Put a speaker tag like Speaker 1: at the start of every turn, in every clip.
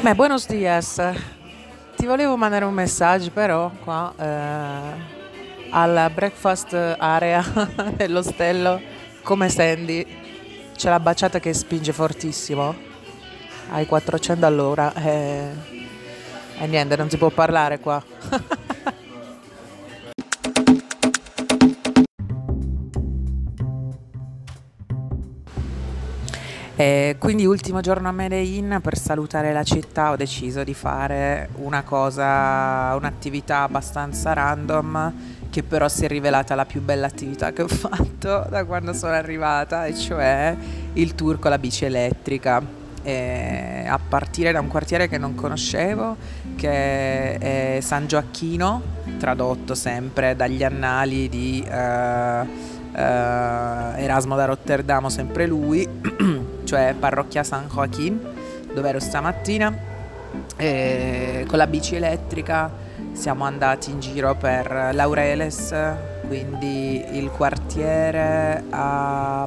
Speaker 1: Beh, buenos dias. Ti volevo mandare un messaggio però qua eh, alla breakfast area dell'ostello. Come Sandy c'è la baciata che spinge fortissimo. Ai 400 all'ora e, e niente non si può parlare qua E quindi ultimo giorno a Medellin per salutare la città ho deciso di fare una cosa, un'attività abbastanza random che però si è rivelata la più bella attività che ho fatto da quando sono arrivata e cioè il tour con la bici elettrica. E a partire da un quartiere che non conoscevo che è San Gioacchino, tradotto sempre dagli annali di uh, Erasmo da Rotterdamo, sempre lui cioè parrocchia San Joaquin, dove ero stamattina. E con la bici elettrica siamo andati in giro per Laureles, quindi il quartiere a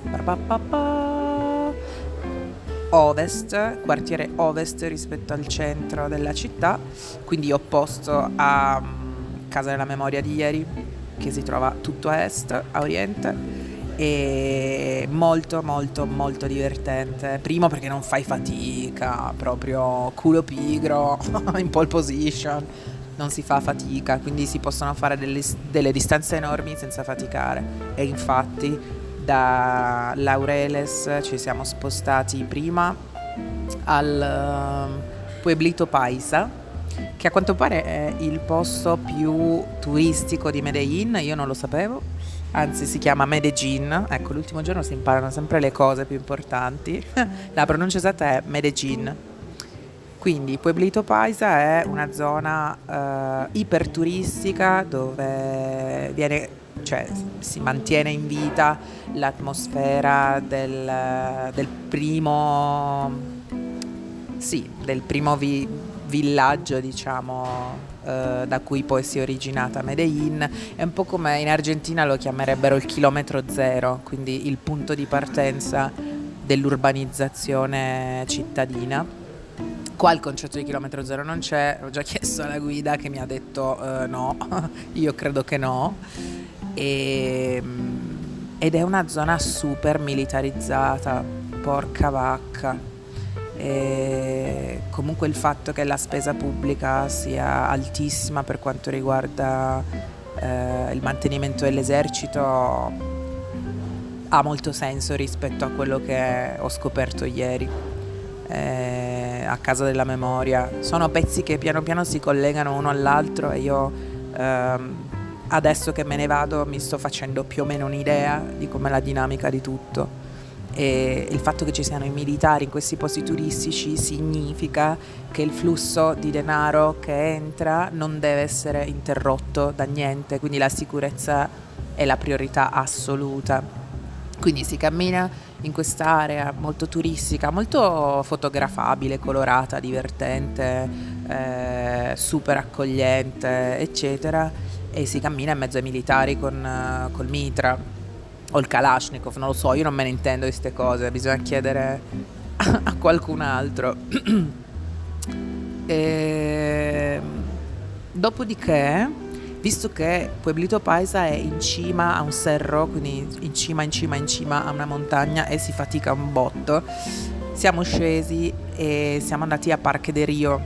Speaker 1: ovest, quartiere ovest rispetto al centro della città, quindi opposto a mm, Casa della Memoria di ieri, che si trova tutto a est, a oriente e molto molto molto divertente. Primo perché non fai fatica, proprio culo pigro, in pole position, non si fa fatica, quindi si possono fare delle, delle distanze enormi senza faticare. E infatti da Laureles ci siamo spostati prima al uh, Pueblito Paisa, che a quanto pare è il posto più turistico di Medellin, io non lo sapevo anzi si chiama Medellin, ecco l'ultimo giorno si imparano sempre le cose più importanti, la pronuncia esatta è Medellin. Quindi Pueblito Paisa è una zona uh, iperturistica dove viene, cioè, si mantiene in vita l'atmosfera del, del primo, sì, del primo vi, villaggio diciamo eh, da cui poi si è originata Medellin, è un po' come in Argentina lo chiamerebbero il chilometro zero, quindi il punto di partenza dell'urbanizzazione cittadina. Qua il concetto di chilometro zero non c'è, ho già chiesto alla guida che mi ha detto uh, no, io credo che no. E, ehm, ed è una zona super militarizzata, porca vacca e comunque il fatto che la spesa pubblica sia altissima per quanto riguarda eh, il mantenimento dell'esercito ha molto senso rispetto a quello che ho scoperto ieri eh, a casa della memoria. Sono pezzi che piano piano si collegano uno all'altro e io ehm, adesso che me ne vado mi sto facendo più o meno un'idea di com'è la dinamica di tutto e il fatto che ci siano i militari in questi posti turistici significa che il flusso di denaro che entra non deve essere interrotto da niente, quindi la sicurezza è la priorità assoluta. Quindi si cammina in quest'area molto turistica, molto fotografabile, colorata, divertente, eh, super accogliente, eccetera, e si cammina in mezzo ai militari con, uh, col mitra o il Kalashnikov, non lo so, io non me ne intendo di queste cose, bisogna chiedere a, qualcun altro. e, ehm, dopodiché, visto che Pueblito Paisa è in cima a un serro, quindi in cima, in cima, in cima a una montagna e si fatica un botto, siamo scesi e siamo andati a Parque de Rio,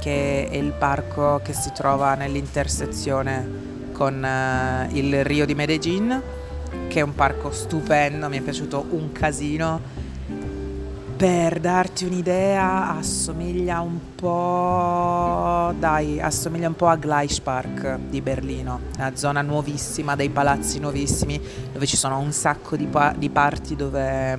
Speaker 1: che è il parco che si trova nell'intersezione con uh, il Rio di Medellin che è un parco stupendo, mi è piaciuto un casino. Per darti un'idea, assomiglia un po'. Dai, assomiglia un po' a Gleispark di Berlino, una zona nuovissima, dei palazzi nuovissimi, dove ci sono un sacco di, pa- di parti dove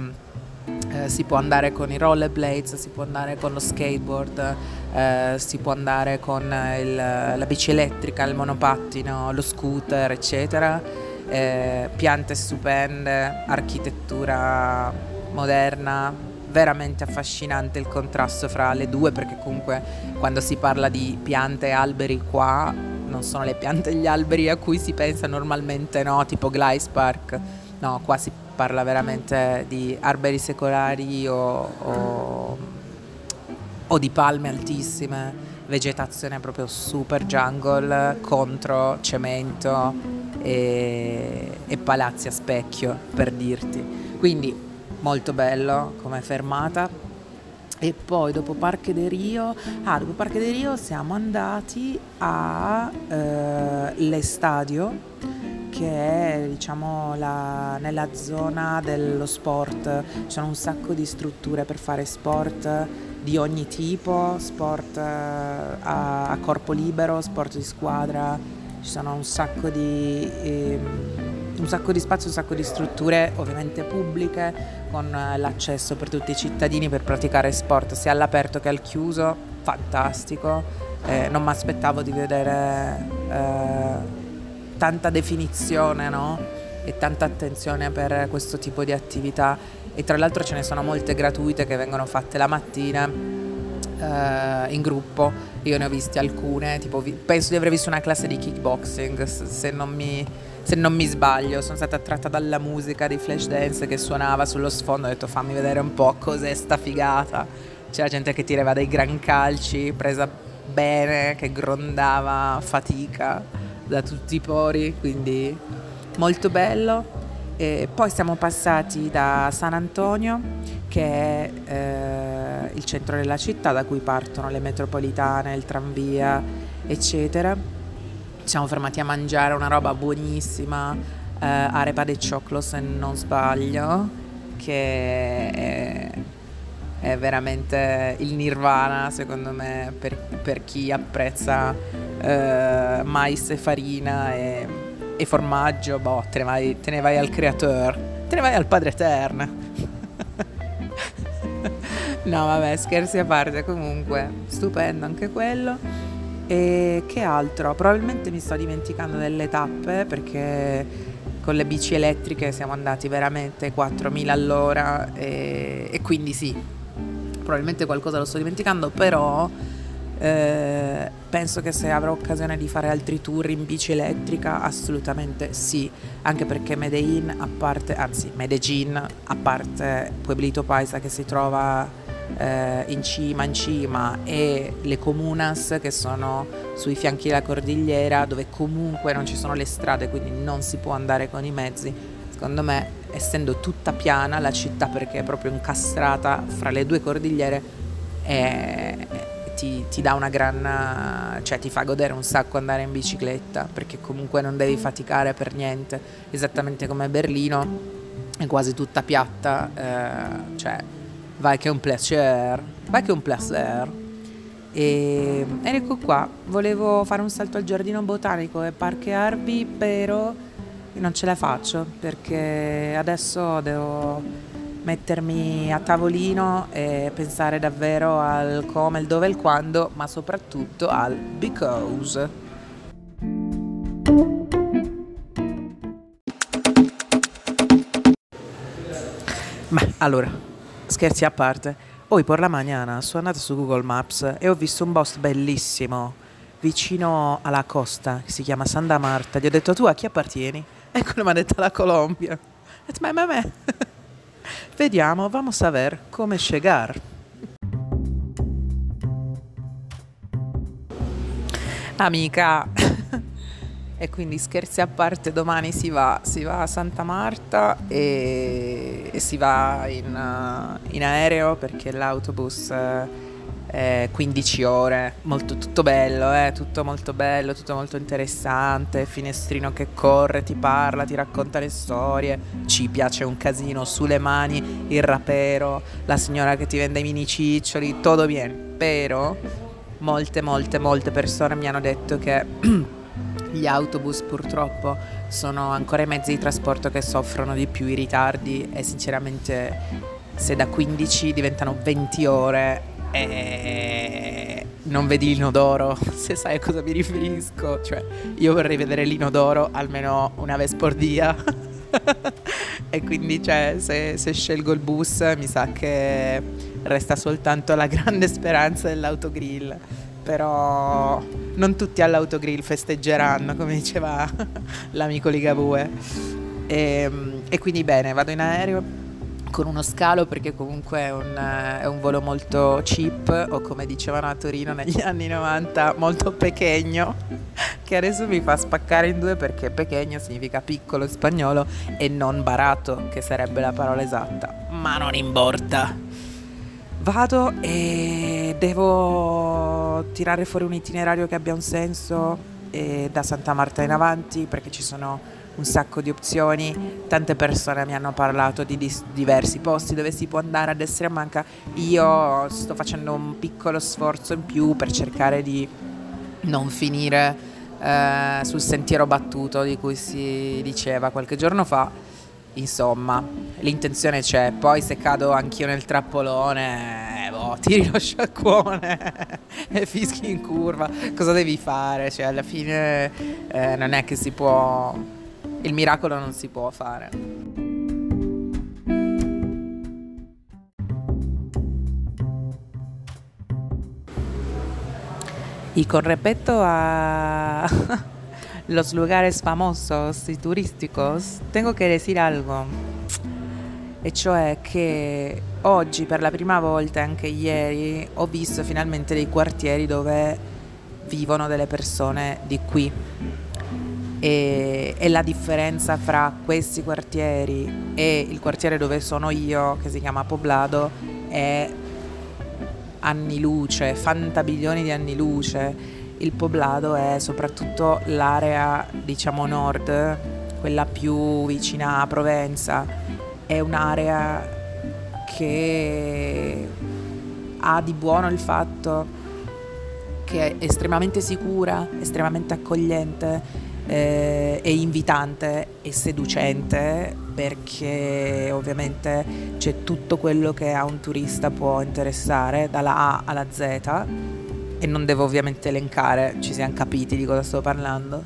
Speaker 1: eh, si può andare con i rollerblades, si può andare con lo skateboard, eh, si può andare con il, la bici elettrica, il monopattino, lo scooter, eccetera eh, piante stupende, architettura moderna, veramente affascinante il contrasto fra le due perché comunque quando si parla di piante e alberi qua non sono le piante e gli alberi a cui si pensa normalmente no, tipo Gleis Park, no, qua si parla veramente di alberi secolari o, o, o di palme altissime, vegetazione proprio super jungle contro cemento e, e palazzi a specchio per dirti. Quindi molto bello come fermata. E poi dopo Parque de Rio, ah, dopo Parque de Rio siamo andati a eh, che è diciamo la, nella zona dello sport, ci sono un sacco di strutture per fare sport di ogni tipo, sport eh, a, a corpo libero, sport di squadra, ci sono un sacco di, eh, un sacco di spazio, un sacco di strutture ovviamente pubbliche con l'accesso per tutti i cittadini per praticare sport sia all'aperto che al chiuso, fantastico, eh, non mi aspettavo di vedere eh, tanta definizione no? e tanta attenzione per questo tipo di attività. E tra l'altro ce ne sono molte gratuite che vengono fatte la mattina eh, in gruppo, io ne ho viste alcune, tipo, penso di aver visto una classe di kickboxing se non mi, se non mi sbaglio, sono stata attratta dalla musica di Flashdance che suonava sullo sfondo, ho detto fammi vedere un po' cos'è sta figata, c'era gente che tirava dei gran calci, presa bene, che grondava fatica da tutti i pori, quindi molto bello. E poi siamo passati da San Antonio, che è eh, il centro della città da cui partono le metropolitane, il tranvia, eccetera. Ci siamo fermati a mangiare una roba buonissima, eh, arepa de cioclo se non sbaglio, che è, è veramente il nirvana secondo me per, per chi apprezza eh, mais e farina e, e formaggio, boh, te ne, vai, te ne vai al creatore, te ne vai al padre eterno. no, vabbè, scherzi a parte, comunque, stupendo anche quello. E che altro? Probabilmente mi sto dimenticando delle tappe perché con le bici elettriche siamo andati veramente 4.000 all'ora e, e quindi sì, probabilmente qualcosa lo sto dimenticando, però eh, penso che se avrò occasione di fare altri tour in bici elettrica, assolutamente sì, anche perché Medellin, a parte, anzi Medellin, a parte Pueblito Paisa che si trova eh, in cima in cima e le comunas che sono sui fianchi della cordigliera dove comunque non ci sono le strade, quindi non si può andare con i mezzi, secondo me essendo tutta piana la città perché è proprio incastrata fra le due cordigliere è, ti, ti, dà una gran cioè ti fa godere un sacco andare in bicicletta perché comunque non devi faticare per niente. Esattamente come Berlino è quasi tutta piatta eh, cioè vai che è un placer vai che è un placer. E, ed ecco qua volevo fare un salto al giardino botanico e parchearvi però non ce la faccio perché adesso devo mettermi a tavolino e pensare davvero al come, il dove, il quando, ma soprattutto al because. Ma allora, scherzi a parte, hoy por la mañana sono andata su Google Maps e ho visto un post bellissimo vicino alla costa che si chiama Santa Marta. Gli ho detto tu a chi appartieni? E quello mi ha detto la Colombia. Ho detto ma ma me. Vediamo, vamos a ver come chegar. Amica, e quindi scherzi a parte, domani si va, si va a Santa Marta e, e si va in, uh, in, aereo perché l'autobus... Eh, 15 ore, molto, tutto bello, eh, tutto molto bello, tutto molto interessante, finestrino che corre, ti parla, ti racconta le storie, ci piace un casino, sulle mani, il rapero, la signora che ti vende i mini ciccioli, tutto bien, però molte, molte, molte persone mi hanno detto che gli autobus purtroppo sono ancora i mezzi di trasporto che soffrono di più i ritardi e sinceramente se da 15 diventano 20 ore e non vedi l'inodoro, se sai a cosa mi riferisco. Cioè, io vorrei vedere l'inodoro almeno una vez por dia. e quindi, cioè, se, se, scelgo il bus, mi sa che resta soltanto la grande speranza dell'autogrill. Però non tutti all'autogrill festeggeranno, come diceva l'amico Ligabue. E, e quindi bene, vado in aereo con uno scalo perché comunque è un, è un, volo molto cheap o come dicevano a Torino negli anni 90 molto pechegno che adesso mi fa spaccare in due perché pechegno significa piccolo in spagnolo e non barato che sarebbe la parola esatta. Ma non importa. Vado e devo tirare fuori un itinerario che abbia un senso da Santa Marta in avanti perché ci sono un sacco di opzioni, tante persone mi hanno parlato di dis- diversi posti dove si può andare ad essere manca, io sto facendo un piccolo sforzo in più per cercare di non finire eh, sul sentiero battuto di cui si diceva qualche giorno fa, insomma l'intenzione c'è, poi se cado anch'io nel trappolone, eh, boh, tiri lo sciacquone e fischi in curva, cosa devi fare? Cioè alla fine eh, non è che si può il miracolo non si può fare. Y con respecto a los lugares famosos y turísticos, tengo che decir algo, e cioè che oggi per la prima volta, anche ieri, ho visto finalmente dei quartieri dove vivono delle persone di qui e, e, la differenza fra questi quartieri e il quartiere dove sono io, che si chiama Poblado, è anni luce, fantabiglioni di anni luce. Il Poblado è soprattutto l'area, diciamo, nord, quella più vicina a Provenza. È un'area che ha di buono il fatto che è estremamente sicura, estremamente accogliente eh, è invitante e seducente perché ovviamente c'è tutto quello che a un turista può interessare dalla A alla Z e non devo ovviamente elencare, ci siamo capiti di cosa sto parlando,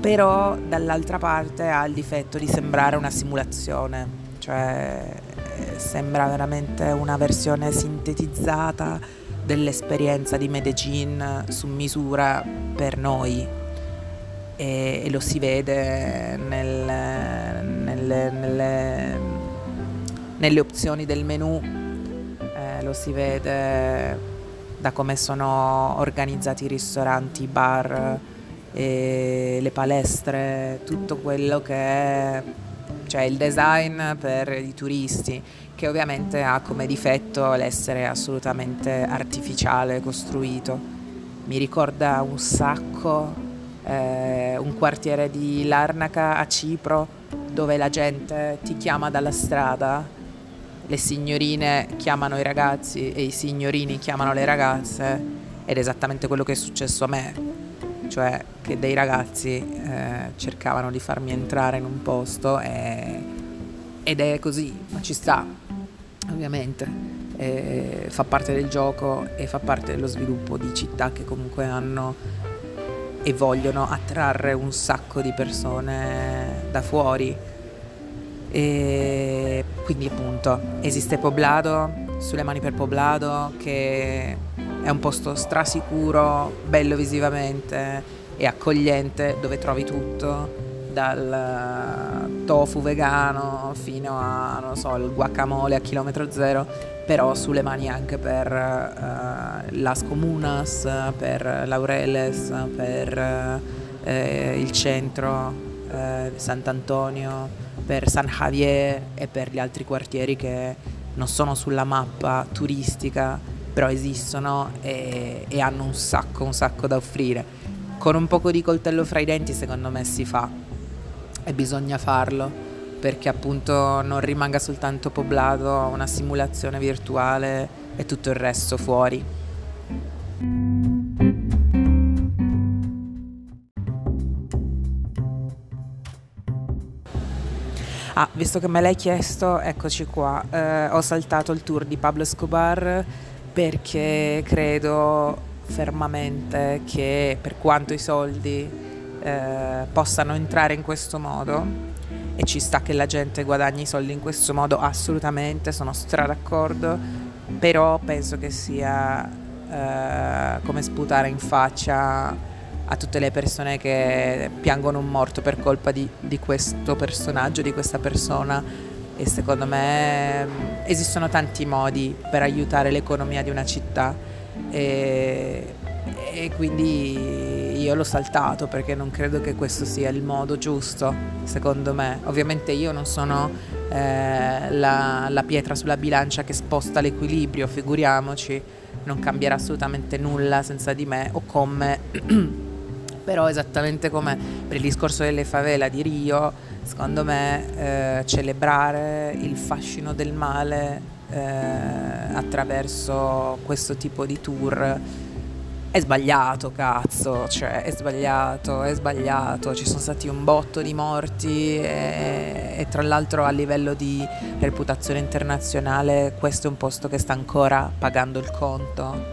Speaker 1: però dall'altra parte ha il difetto di sembrare una simulazione, cioè eh, sembra veramente una versione sintetizzata dell'esperienza di Medellin su misura per noi e, e lo si vede nel, nelle, nelle, nelle, opzioni del menu, eh, lo si vede da come sono organizzati i ristoranti, i bar, le palestre, tutto quello che è cioè il design per i turisti, che ovviamente ha come difetto l'essere assolutamente artificiale, costruito. Mi ricorda un sacco eh, un quartiere di Larnaca a Cipro dove la gente ti chiama dalla strada, le signorine chiamano i ragazzi e i signorini chiamano le ragazze ed è esattamente quello che è successo a me, cioè che dei ragazzi eh, cercavano di farmi entrare in un posto e, ed è così, ma ci sta, ovviamente. E fa parte del gioco e fa parte dello sviluppo di città che comunque hanno e vogliono attrarre un sacco di persone da fuori. E quindi appunto esiste Poblado, sulle mani per Poblado, che è un posto strasicuro, bello visivamente e accogliente, dove trovi tutto, dal tofu vegano fino a, so, il guacamole a chilometro zero però sulle mani anche per uh, Las Comunas, per Laureles, per uh, il centro, uh, Sant'Antonio, per San Javier e per gli altri quartieri che non sono sulla mappa turistica, però esistono e, e hanno un sacco, un sacco da offrire. Con un poco di coltello fra i denti secondo me si fa e bisogna farlo perché appunto non rimanga soltanto poblato una simulazione virtuale e tutto il resto fuori. Ah, visto che me l'hai chiesto, eccoci qua. Eh, ho saltato il tour di Pablo Escobar perché credo fermamente che per quanto i soldi eh, possano entrare in questo modo, e ci sta che la gente guadagni soldi in questo modo, assolutamente, sono stra d'accordo, però penso che sia eh, come sputare in faccia a tutte le persone che piangono un morto per colpa di, di questo personaggio, di questa persona e secondo me esistono tanti modi per aiutare l'economia di una città e, e quindi io l'ho saltato perché non credo che questo sia il modo giusto, secondo me. Ovviamente io non sono eh, la, la pietra sulla bilancia che sposta l'equilibrio, figuriamoci, non cambierà assolutamente nulla senza di me o con me. Però esattamente come per il discorso delle favela di Rio, secondo me eh, celebrare il fascino del male eh, attraverso questo tipo di tour è sbagliato, cazzo, cioè è sbagliato, è sbagliato, ci sono stati un botto di morti e, e, tra l'altro a livello di reputazione internazionale questo è un posto che sta ancora pagando il conto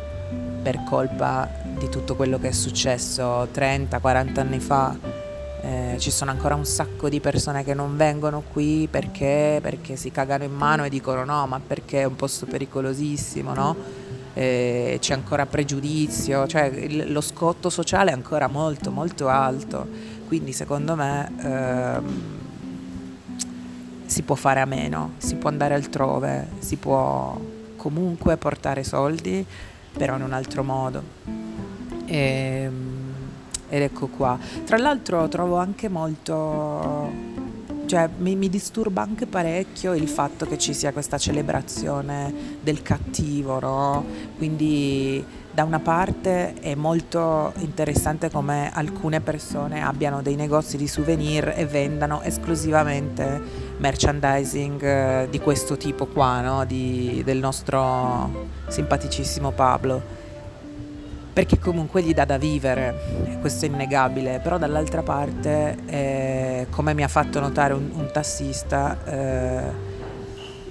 Speaker 1: per colpa di tutto quello che è successo 30-40 anni fa. Eh, ci sono ancora un sacco di persone che non vengono qui perché, perché si cagano in mano e dicono no, ma perché è un posto pericolosissimo, no? Eh, c'è ancora pregiudizio, cioè il, lo scotto sociale è ancora molto molto alto, quindi secondo me ehm, si può fare a meno, si può andare altrove, si può comunque portare soldi, però in un altro modo. E, ehm, ed ecco qua. Tra l'altro trovo anche molto cioè, mi, mi, disturba anche parecchio il fatto che ci sia questa celebrazione del cattivo, no? Quindi da una parte è molto interessante come alcune persone abbiano dei negozi di souvenir e vendano esclusivamente merchandising eh, di questo tipo qua, no? di, del nostro simpaticissimo Pablo perché comunque gli dà da vivere, questo è innegabile, però dall'altra parte, eh, come mi ha fatto notare un, un tassista, eh,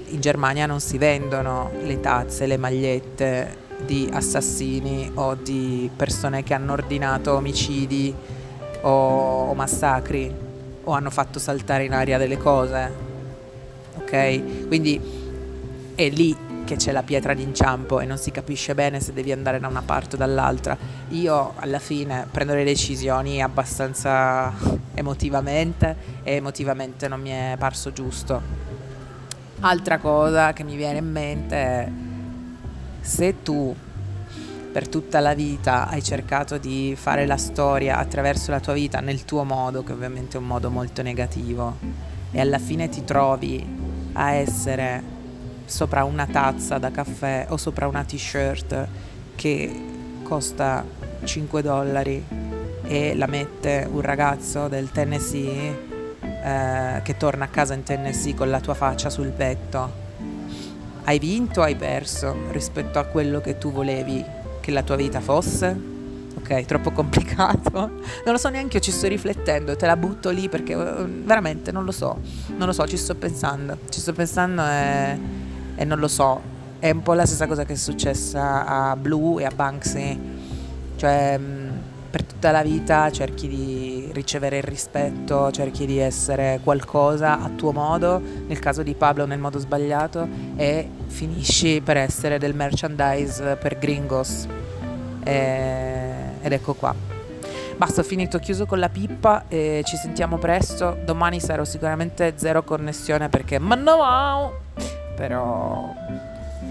Speaker 1: in Germania non si vendono le tazze, le magliette di assassini o di persone che hanno ordinato omicidi o, o massacri o hanno fatto saltare in aria delle cose, ok? Quindi è lì che c'è la pietra d'inciampo e non si capisce bene se devi andare da una parte o dall'altra. Io alla fine prendo le decisioni abbastanza emotivamente e emotivamente non mi è parso giusto. Altra cosa che mi viene in mente è se tu per tutta la vita hai cercato di fare la storia attraverso la tua vita nel tuo modo, che ovviamente è un modo molto negativo, e alla fine ti trovi a essere sopra una tazza da caffè o sopra una t-shirt che costa 5 dollari e la mette un ragazzo del Tennessee eh, che torna a casa in Tennessee con la tua faccia sul petto. Hai vinto o hai perso rispetto a quello che tu volevi che la tua vita fosse? Ok, troppo complicato. Non lo so neanche io, ci sto riflettendo, te la butto lì perché eh, veramente non lo so. Non lo so, ci sto pensando. Ci sto pensando e e non lo so, è un po' la stessa cosa che è successa a Blue e a Banksy, cioè mm, per tutta la vita cerchi di ricevere il rispetto, cerchi di essere qualcosa a tuo modo, nel caso di Pablo nel modo sbagliato, e finisci per essere del merchandise per gringos. E, ed ecco qua. Basta, ho finito, ho chiuso con la pippa e ci sentiamo presto. Domani sarò sicuramente zero connessione perché... Ma no! Però,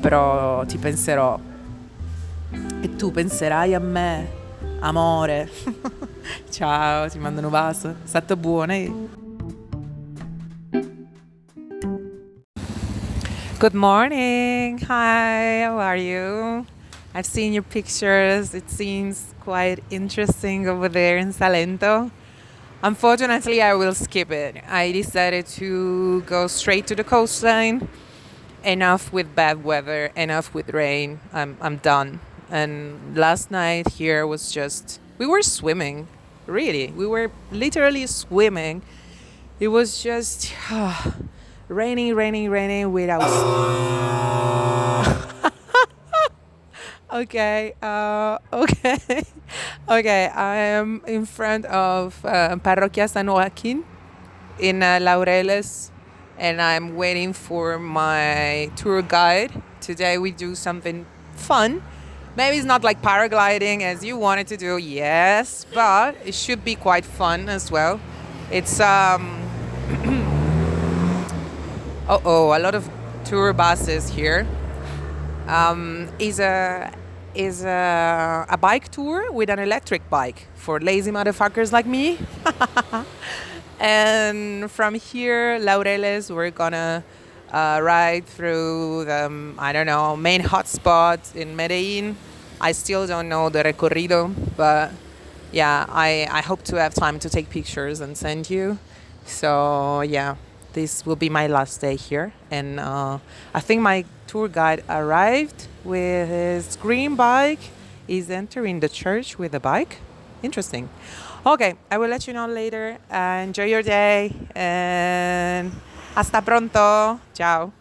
Speaker 1: però ti penserò e tu penserai a me, amore. Ciao, ti mando un vaso. Stato buono. Good morning. Hi, how are you? I've seen your pictures. It seems quite interesting over there in Salento. Unfortunately, I will skip it. I decided to go straight to the coastline enough with bad weather, enough with rain. I'm I'm done. And last night here was just we were swimming, really. We were literally swimming. It was just uh, raining, raining, raining without. okay, uh, okay, okay. I am in front of uh, Parroquia San Joaquin in uh, Laureles and I'm waiting for my tour guide. Today we do something fun. Maybe it's not like paragliding as you wanted to do, yes, but it should be quite fun as well. It's um Oh, oh, a lot of tour buses here. Um, is a is a, a bike tour with an electric bike for lazy motherfuckers like me. and from here, Laureles, we're gonna uh, ride through the um, I don't know main hotspots in Medellin. I still don't know the recorrido, but yeah, I, I hope to have time to take pictures and send you. So yeah, this will be my last day here, and uh, I think my tour guide arrived with his green bike. He's entering the church with a bike. Interesting. Okay, I will let you know later. Uh, enjoy your day and hasta pronto. Ciao.